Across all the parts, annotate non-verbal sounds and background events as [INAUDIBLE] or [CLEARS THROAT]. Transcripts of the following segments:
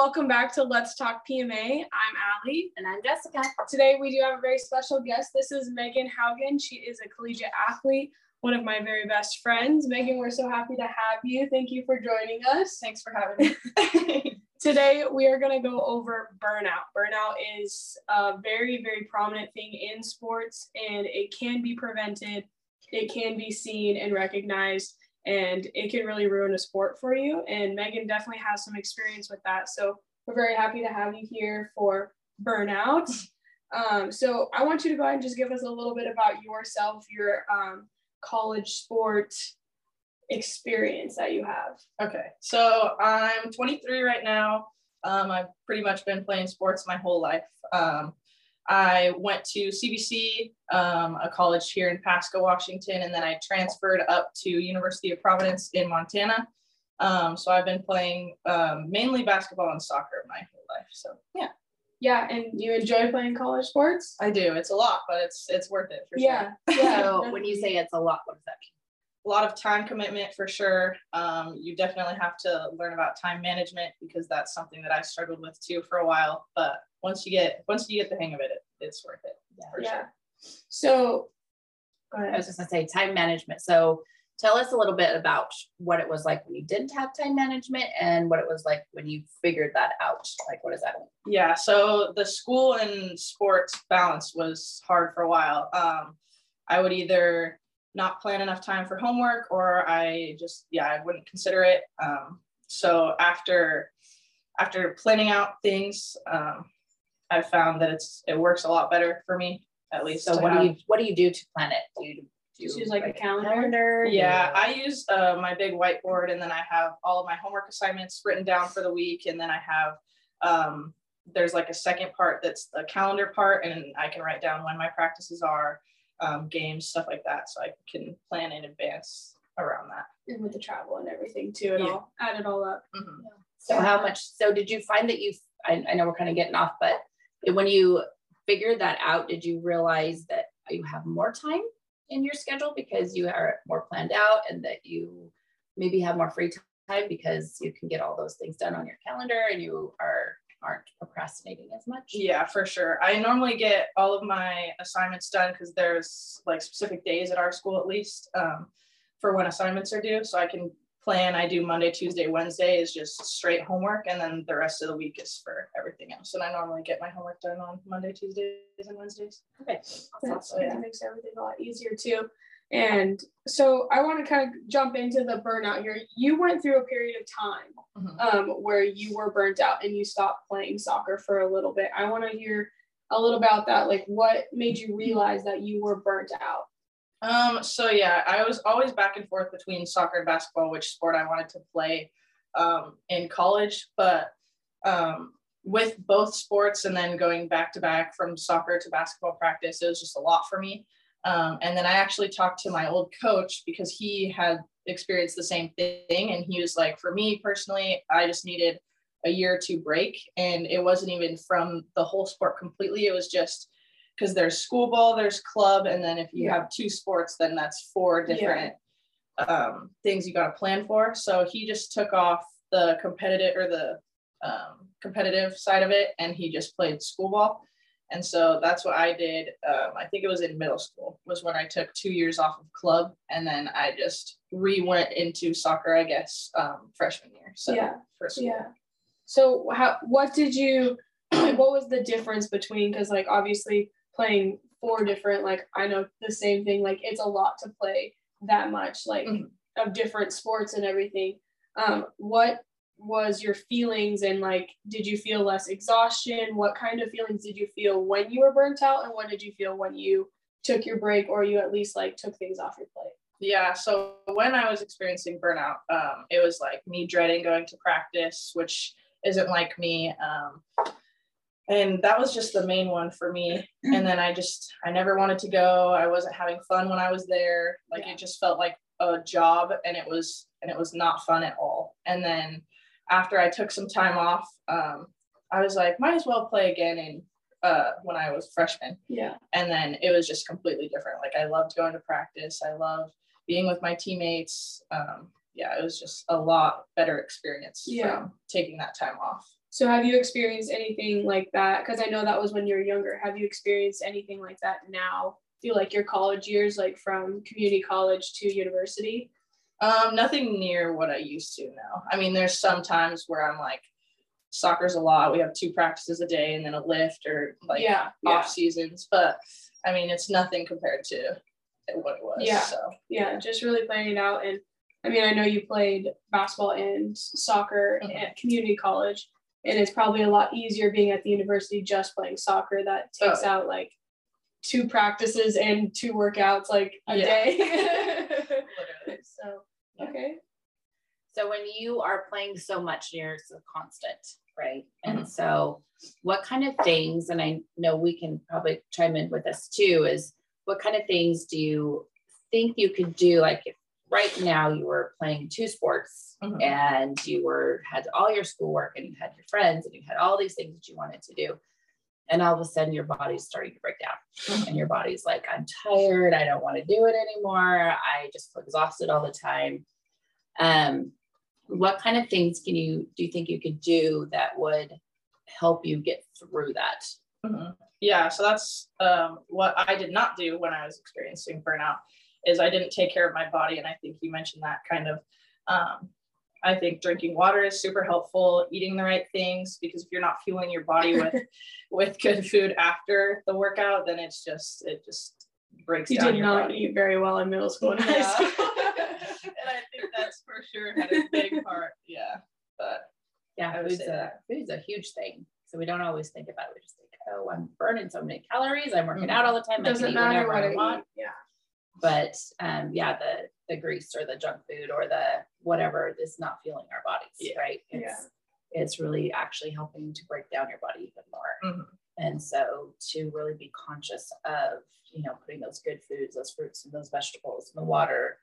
welcome back to Let's Talk PMA. I'm Allie. And I'm Jessica. Today we do have a very special guest. This is Megan Haugen. She is a collegiate athlete, one of my very best friends. Megan, we're so happy to have you. Thank you for joining us. Thanks for having me. [LAUGHS] [LAUGHS] Today we are going to go over burnout. Burnout is a very, very prominent thing in sports and it can be prevented, it can be seen and recognized and it can really ruin a sport for you. And Megan definitely has some experience with that. So we're very happy to have you here for burnout. Um, so I want you to go ahead and just give us a little bit about yourself, your um, college sport experience that you have. Okay, so I'm 23 right now. Um, I've pretty much been playing sports my whole life. Um, I went to CBC, um, a college here in Pasco, Washington, and then I transferred up to University of Providence in Montana. Um, so I've been playing um, mainly basketball and soccer my whole life. So yeah. Yeah, and you enjoy playing college sports? I do. It's a lot, but it's it's worth it for yeah. sure. Yeah. so when you say it's a lot, what does that mean? A lot of time commitment for sure. Um, you definitely have to learn about time management because that's something that I struggled with too for a while. But once you get once you get the hang of it, it it's worth it. Yeah. yeah. Sure. So I was just gonna say time management. So tell us a little bit about what it was like when you didn't have time management and what it was like when you figured that out. Like what does that mean? Yeah. So the school and sports balance was hard for a while. Um, I would either not plan enough time for homework or I just yeah, I wouldn't consider it. Um, so after after planning out things, um, I've found that it's it works a lot better for me at least. So what have. do you what do you do to plan it? Do you do you use like a calendar? calendar? Yeah, I use uh, my big whiteboard and then I have all of my homework assignments written down for the week and then I have um, there's like a second part that's the calendar part and I can write down when my practices are, um, games, stuff like that, so I can plan in advance around that. And with the travel and everything too, and yeah. all add it all up. Mm-hmm. Yeah. So how much? So did you find that you? I, I know we're kind of getting off, but when you figured that out, did you realize that you have more time in your schedule because you are more planned out and that you maybe have more free time because you can get all those things done on your calendar and you are aren't procrastinating as much? Yeah, for sure. I normally get all of my assignments done because there's like specific days at our school at least um, for when assignments are due. So I can plan I do Monday, Tuesday, Wednesday is just straight homework, and then the rest of the week is for everything else. And I normally get my homework done on Monday, Tuesdays, and Wednesdays. Okay, that's yeah. that makes everything a lot easier too. And so I want to kind of jump into the burnout here. You went through a period of time mm-hmm. um, where you were burnt out and you stopped playing soccer for a little bit. I want to hear a little about that. Like, what made you realize that you were burnt out? Um, so yeah, I was always back and forth between soccer and basketball, which sport I wanted to play um, in college. But um, with both sports and then going back to back from soccer to basketball practice, it was just a lot for me. Um, and then I actually talked to my old coach because he had experienced the same thing. And he was like, for me personally, I just needed a year or two break. And it wasn't even from the whole sport completely. It was just because there's school ball, there's club, and then if you yeah. have two sports, then that's four different yeah. um, things you got to plan for. So he just took off the competitive or the um, competitive side of it, and he just played school ball. And so that's what I did. Um, I think it was in middle school was when I took two years off of club, and then I just re went into soccer. I guess um, freshman year. So yeah, yeah. So how? What did you? [CLEARS THROAT] what was the difference between? Because like obviously playing four different like I know the same thing like it's a lot to play that much like mm-hmm. of different sports and everything. Um, what was your feelings and like did you feel less exhaustion? What kind of feelings did you feel when you were burnt out and what did you feel when you took your break or you at least like took things off your plate? Yeah, so when I was experiencing burnout, um, it was like me dreading going to practice, which isn't like me. Um, and that was just the main one for me. And then i just i never wanted to go. I wasn't having fun when i was there. Like yeah. it just felt like a job and it was and it was not fun at all. And then after i took some time off um, i was like might as well play again in uh, when i was freshman. Yeah. And then it was just completely different. Like i loved going to practice. I loved being with my teammates. Um, yeah it was just a lot better experience yeah. from taking that time off So have you experienced anything like that? Because I know that was when you were younger. Have you experienced anything like that now? Feel like your college years, like from community college to university? Um, nothing near what I used to now. I mean, there's some times where I'm like, soccer's a lot. We have two practices a day and then a lift or like Yeah, off yeah. seasons. But I mean, it's nothing compared to what it was. Yeah. So yeah, just really playing it out. And I mean, I know you played basketball and soccer Mhm. at community college, and it's probably a lot easier being at the university just playing soccer. That takes Oh. out like two practices and two workouts like a Yeah. day. [LAUGHS] [LAUGHS] so Yeah. okay, So when you are playing so much, you're so constant, right? And Mhm. so what kind of things, and I know we can probably chime in with this too, is what kind of things do you think you could do? Like if right now you were playing two sports Mhm. and you were had all your schoolwork and you had your friends and you had all these things that you wanted to do. And all of a sudden your body's starting to break down and your body's like, I'm tired. I don't want to do it anymore. I just feel exhausted all the time. Um, what kind of things can you do you think you could do that would help you get through that? Mhm. Yeah, so that's um, what I did not do when I was experiencing burnout. Is I didn't take care of my body, and I think you mentioned that kind of. Um, I think drinking water is super helpful. Eating the right things because if you're not fueling your body with [LAUGHS] with good food after the workout, then it's just it just breaks you down did your not body. eat very well in middle school and high school. and I think that's for sure had a big part. Yeah, but Yeah, food's a food's a huge thing. So we don't always think about it. We just think, oh, I'm burning so many calories. I'm working Mhm. out all the time. I can Doesn't matter what I I want. eat. Yeah. But um, yeah, the the grease or the junk food or the whatever is not fueling our bodies, Yeah. right? It's Yeah. it's really actually helping to break down your body even more. Mhm. And so to really be conscious of, you know, putting those good foods, those fruits and those vegetables and the water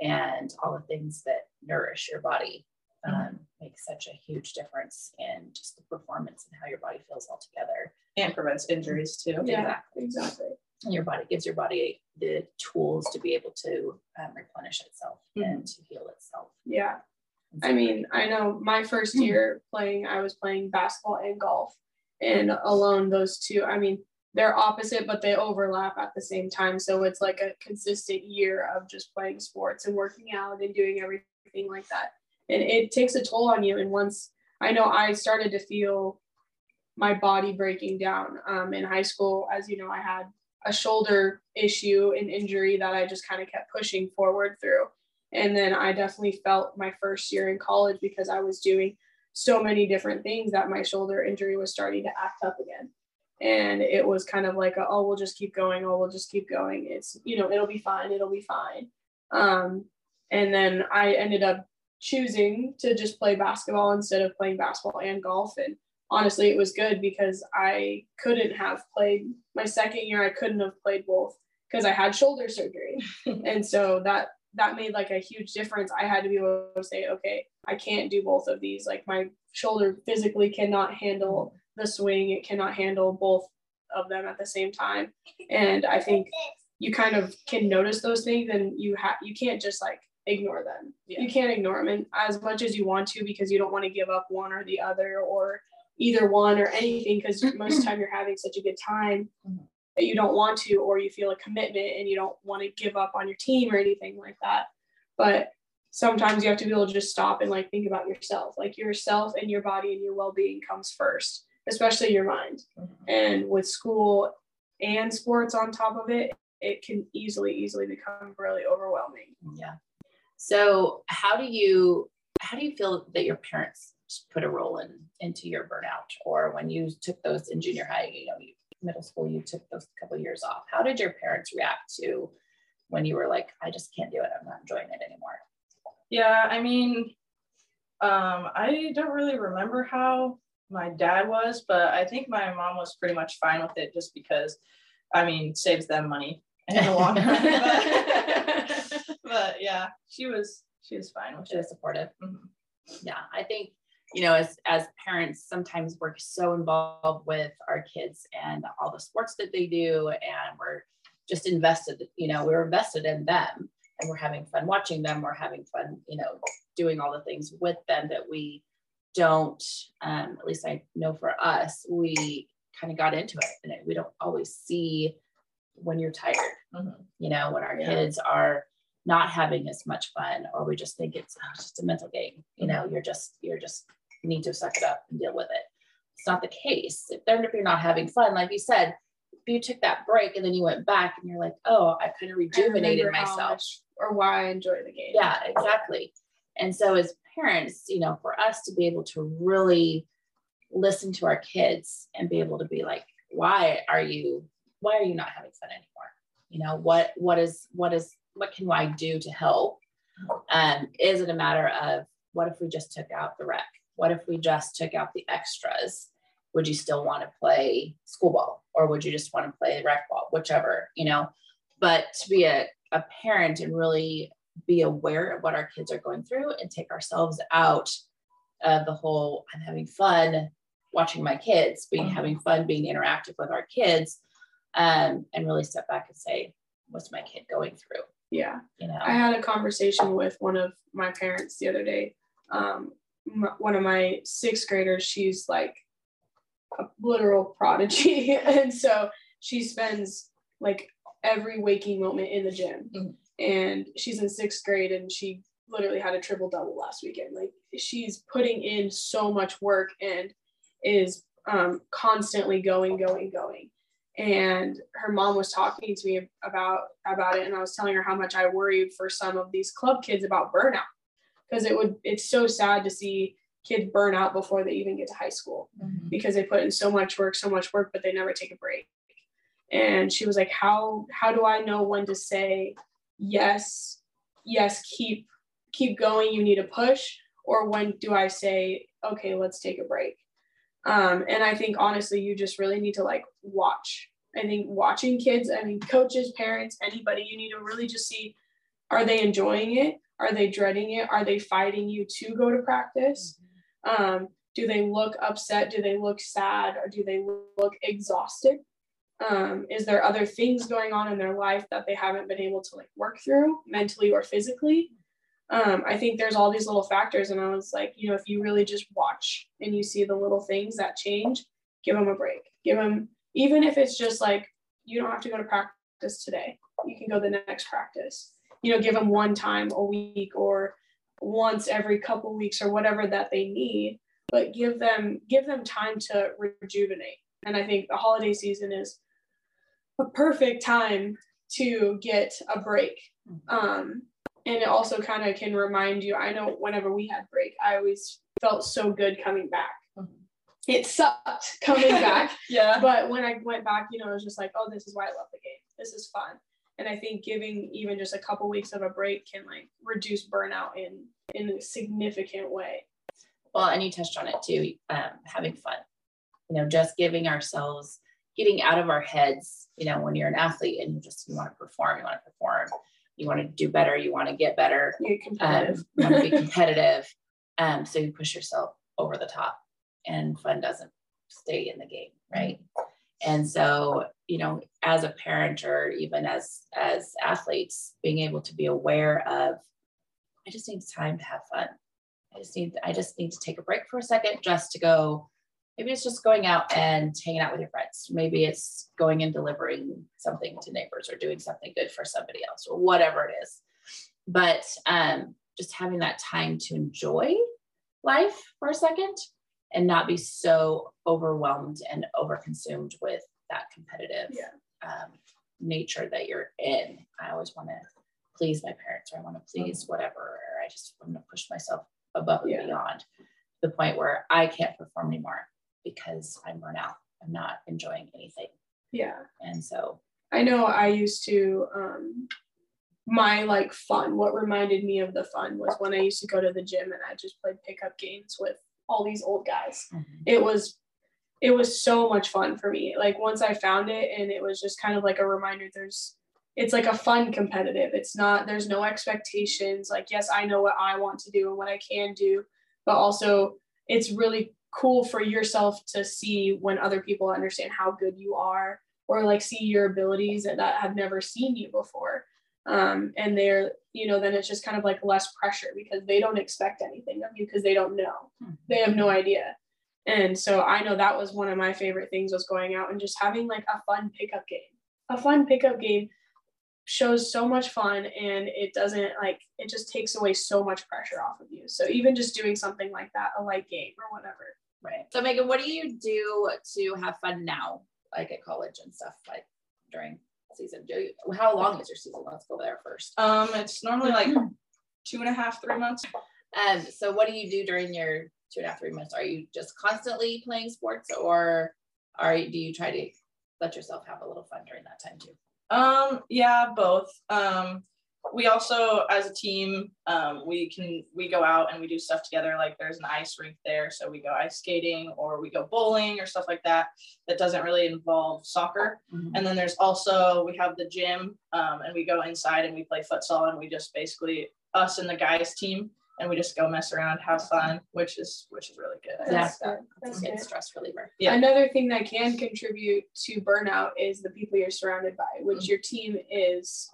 and all the things that nourish your body um, makes such a huge difference in just the performance and how your body feels altogether. and prevents injuries too. Yeah. Exactly. And your body gives your body the tools to be able to um, replenish itself and to heal itself. Yeah. I mean, I know my first year playing, I was playing basketball and golf, and alone those two, I mean, they're opposite, but they overlap at the same time. So it's like a consistent year of just playing sports and working out and doing everything like that. And it takes a toll on you. And once I know I started to feel my body breaking down um, in high school, as you know, I had a shoulder issue and injury that I just kind of kept pushing forward through. And then I definitely felt my first year in college because I was doing so many different things that my shoulder injury was starting to act up again. And it was kind of like, a, oh, we'll just keep going. Oh, we'll just keep going. It's, you know, it'll be fine. It'll be fine. Um, and then I ended up choosing to just play basketball instead of playing basketball and golf. And honestly, it was good because I couldn't have played my second year. I couldn't have played both because I had shoulder surgery. [LAUGHS] and so that that made like a huge difference. I had to be able to say, okay, I can't do both of these. Like my shoulder physically cannot handle the swing. It cannot handle both of them at the same time. And I think you kind of can notice those things and you have you can't just like ignore them. Yeah. You can't ignore them and as much as you want to because you don't want to give up one or the other or either one or anything because [LAUGHS] most of the time you're having such a good time Mhm. that you don't want to or you feel a commitment and you don't want to give up on your team or anything like that but sometimes you have to be able to just stop and like think about yourself like yourself and your body and your well-being comes first especially your mind Mhm. and with school and sports on top of it it can easily easily become really overwhelming Yeah. So how do you how do you feel that your parents put a role in into your burnout or when you took those in junior high, you know, you, middle school, you took those couple years off. How did your parents react to when you were like, I just can't do it. I'm not enjoying it anymore. Yeah, I mean, um, I don't really remember how my dad was, but I think my mom was pretty much fine with it just because, I mean, saves them money in the long run. but, [LAUGHS] [LAUGHS] but yeah, she was she was fine with She was it. supportive. Mhm. yeah i think you know as as parents sometimes we're so involved with our kids and all the sports that they do and we're just invested you know we're invested in them and we're having fun watching them we're having fun you know doing all the things with them that we don't, um, at least I know for us, we kind of got into it and we don't always see when you're tired, mm-hmm. you know, when our yeah. kids are not having as much fun, or we just think it's, oh, just a mental game, you know, you're just, you're just need to suck it up and deal with it. It's not the case. If, if you're not having fun, like you said, if you took that break and then you went back and you're like, oh, I kind of rejuvenated myself. Or why I enjoy the game. Yeah, exactly. And so as parents, you know, for us to be able to really listen to our kids and be able to be like, why are you, why are you not having fun anymore? You know, what, what is, what is, what can I do to help? Um, is it a matter of what if we just took out the rec? What if we just took out the extras? Would you still want to play school ball or would you just want to play rec ball, whichever, you know? But to be a, a parent and really be aware of what our kids are going through and take ourselves out of the whole I'm having fun watching my kids, being having fun, being interactive with our kids, um, and really step back and say, what's my kid going through? Yeah. You know, I had a conversation with one of my parents the other day. Um, one of my sixth graders, she's like a literal prodigy. [LAUGHS] and so she spends like every waking moment in the gym. Mm-hmm. And she's in sixth grade and she literally had a triple double last weekend. Like she's putting in so much work and is um, constantly going, going, going. And her mom was talking to me about about it, and I was telling her how much I worried for some of these club kids about burnout because it would it's so sad to see kids burn out before they even get to high school mm-hmm. because they put in so much work so much work but they never take a break. And she was like how how do i know when to say yes yes keep keep going you need a push or when do i say okay let's take a break? Um, and i think honestly you just really need to like watch. I think watching kids i mean coaches parents anybody you need to really just see are they enjoying it are they dreading it? Are they fighting you to go to practice? Um, do they look upset? Do they look sad? Or do they look exhausted? Um, is there other things going on in their life that they haven't been able to like work through mentally or physically? Um, I think there's all these little factors, and I was like, you know, if you really just watch and you see the little things that change, give them a break. Give them, even if it's just like you don't have to go to practice today, you can go the next practice you know, give them one time a week or once every couple weeks or whatever that they need, but give them give them time to rejuvenate. And I think the holiday season is a perfect time to get a break. Um, and it also kind of can remind you. I know whenever we had break, I always felt so good coming back. It sucked coming back. [LAUGHS] yeah. But when I went back, you know, it was just like, oh, this is why I love the game. This is fun and i think giving even just a couple weeks of a break can like reduce burnout in in a significant way. Well and you touched on it too um, having fun. You know just giving ourselves getting out of our heads you know when you're an athlete and you just you want to perform you want to perform. You want to do better you want to get better. You're competitive. Um, you want to be competitive. Um, so you push yourself over the top and fun doesn't stay in the game right and so you know as a parent or even as as athletes being able to be aware of i just need time to have fun. I just need i just need to take a break for a second just to go maybe it's just going out and hanging out with your friends. Maybe it's going and delivering something to neighbors or doing something good for somebody else or whatever it is. But um, just having that time to enjoy life for a second and not be so overwhelmed and overconsumed with that competitive yeah. um, nature that you're in. I always want to please my parents or I want to please mm-hmm. whatever, or I just want to push myself above and beyond the point where I can't perform anymore because I'm burnt out. I'm not enjoying anything. Yeah. And so I know I used to um my like fun, what reminded me of the fun was when I used to go to the gym and I just played pickup games with all these old guys. Mm-hmm. It was it was so much fun for me. Like once I found it and it was just kind of like a reminder there's it's like a fun competitive. It's not there's no expectations. Like yes, I know what I want to do and what I can do, but also it's really cool for yourself to see when other people understand how good you are or like see your abilities that, that have never seen you before. Um, and they're you know then it's just kind of like less pressure because they don't expect anything of you because they don't know. Mhm. they have no idea. And so i know that was one of my favorite things was going out and just having like a fun pickup game. A fun pickup game shows so much fun and it doesn't like it just takes away so much pressure off of you. So even just doing something like that a light game or whatever. Right. So Megan, what do you do to have fun now, like at college and stuff, like during season? Do you, how long is your season? Let's go there first. Um, it's normally like two and a half, three months. Um, so what do you do during your two and a half, three months? Are you just constantly playing sports or are do you try to let yourself have a little fun during that time too? Um, yeah, both. Um, we also, as a team, um, we can we go out and we do stuff together. Like there's an ice rink there, so we go ice skating or we go bowling or stuff like that. That doesn't really involve soccer. Mhm. And then there's also we have the gym, um, and we go inside and we play futsal, and we just basically us and the guys team, and we just go mess around, have fun, which is which is really good. Yeah. like that. That's a good good. stress reliever. Yeah. Another thing that can contribute to burnout is the people you're surrounded by, which your team is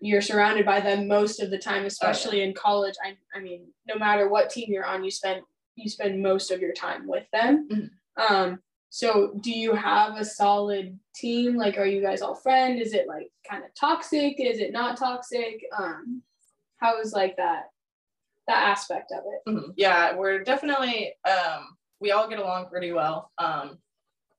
you're surrounded by them most of the time, especially in college. I, I mean, no matter what team you're on, you spend you spend most of your time with them. Mhm. Um, so do you have a solid team? Like are you guys all friend? Is it like kind of toxic? Is it not toxic? Um, how is like that that aspect of it? Mhm. Yeah, we're definitely um, we all get along pretty well. Um,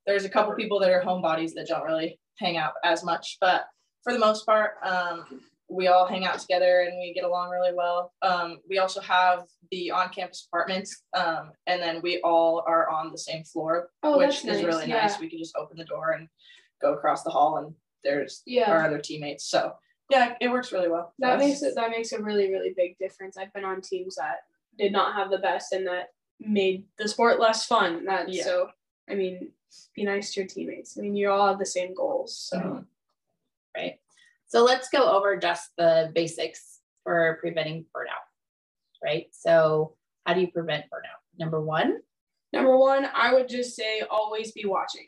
there's a couple people that are homebodies that don't really hang out as much, but for the most part, um, we all hang out together and we get along really well. Um, we also have the on-campus apartments, um, and then we all are on the same floor, Oh, which is really yeah. nice. We can just open the door and go across the hall, and there's Yeah. our other teammates. So yeah, it works really well. That us. makes it that makes a really really big difference. I've been on teams that did not have the best and that made the sport less fun. That Yeah. so I mean, be nice to your teammates. I mean, you all have the same goals. So Mhm. Right. So let's go over just the basics for preventing burnout. Right. So how do you prevent burnout? Number one, number one, I would just say always be watching.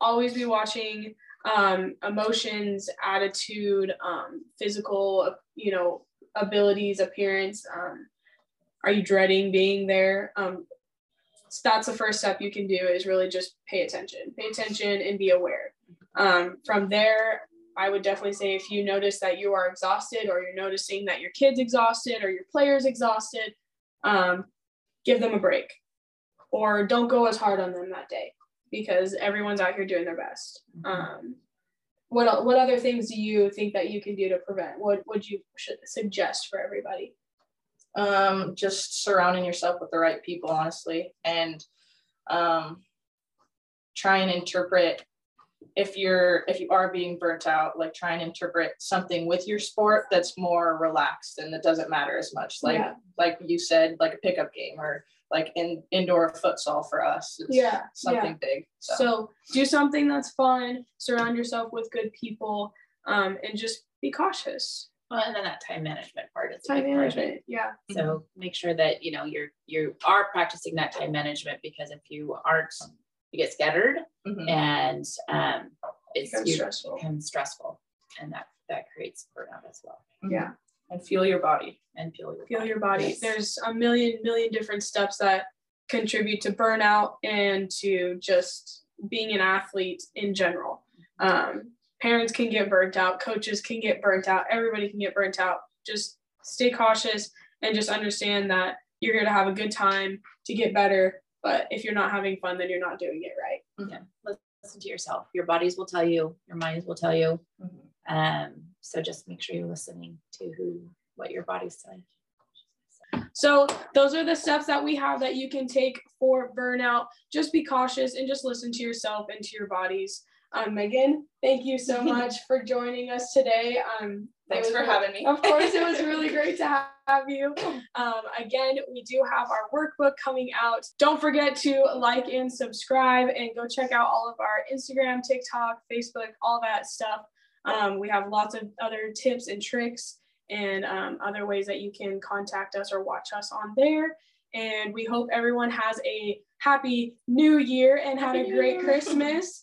Always be watching um, emotions, attitude, um, physical, you know, abilities, appearance. Um, are you dreading being there? Um, so that's the first step you can do is really just pay attention. Pay attention and be aware. Um, from there, I would definitely say if you notice that you are exhausted or you're noticing that your kid's exhausted or your player's exhausted, um, give them a break or don't go as hard on them that day because everyone's out here doing their best. Um, what what other things do you think that you can do to prevent? What would you should suggest for everybody? um just surrounding yourself with the right people honestly and um try and interpret if you're if you are being burnt out like try and interpret something with your sport that's more relaxed and that doesn't matter as much like Yeah. like you said like a pickup game or like in indoor futsal for us it's Yeah, something big so, So do something that's fun. Surround yourself with good people, um, and just be cautious. well, and then that time management part is Time big part of it. management. Yeah. So make sure that you know you're you are practicing that time management because if you aren't, you get scattered mhm. and um, it's Becomes stressful. becomes stressful, and that that creates burnout as well. Yeah. and feel your body And feel your Feel your body. Yes. There's a million million different steps that contribute to burnout and to just being an athlete in general. Um, parents can get burnt out, coaches can get burnt out, everybody can get burnt out. Just stay cautious and just understand that you're here to have a good time to get better. But if you're not having fun, then you're not doing it right. yeah. Listen to yourself. Your bodies will tell you. Your minds will tell you. Mhm. Um, so just make sure you're listening to who what your body's saying. So those are the steps that we have that you can take for burnout. Just be cautious and just listen to yourself and to your bodies. Um, Megan, thank you so [LAUGHS] much for joining us today. Um, thanks was for having me Of course, it was [LAUGHS] really great to ha- have you. Um, again, we do have our workbook coming out. Don't forget to like and subscribe and go check out all of our Instagram, TikTok, Facebook, all that stuff. Um, we have lots of other tips and tricks and um, other ways that you can contact us or watch us on there. And we hope everyone has a happy new year and had a great Year. [LAUGHS] Christmas.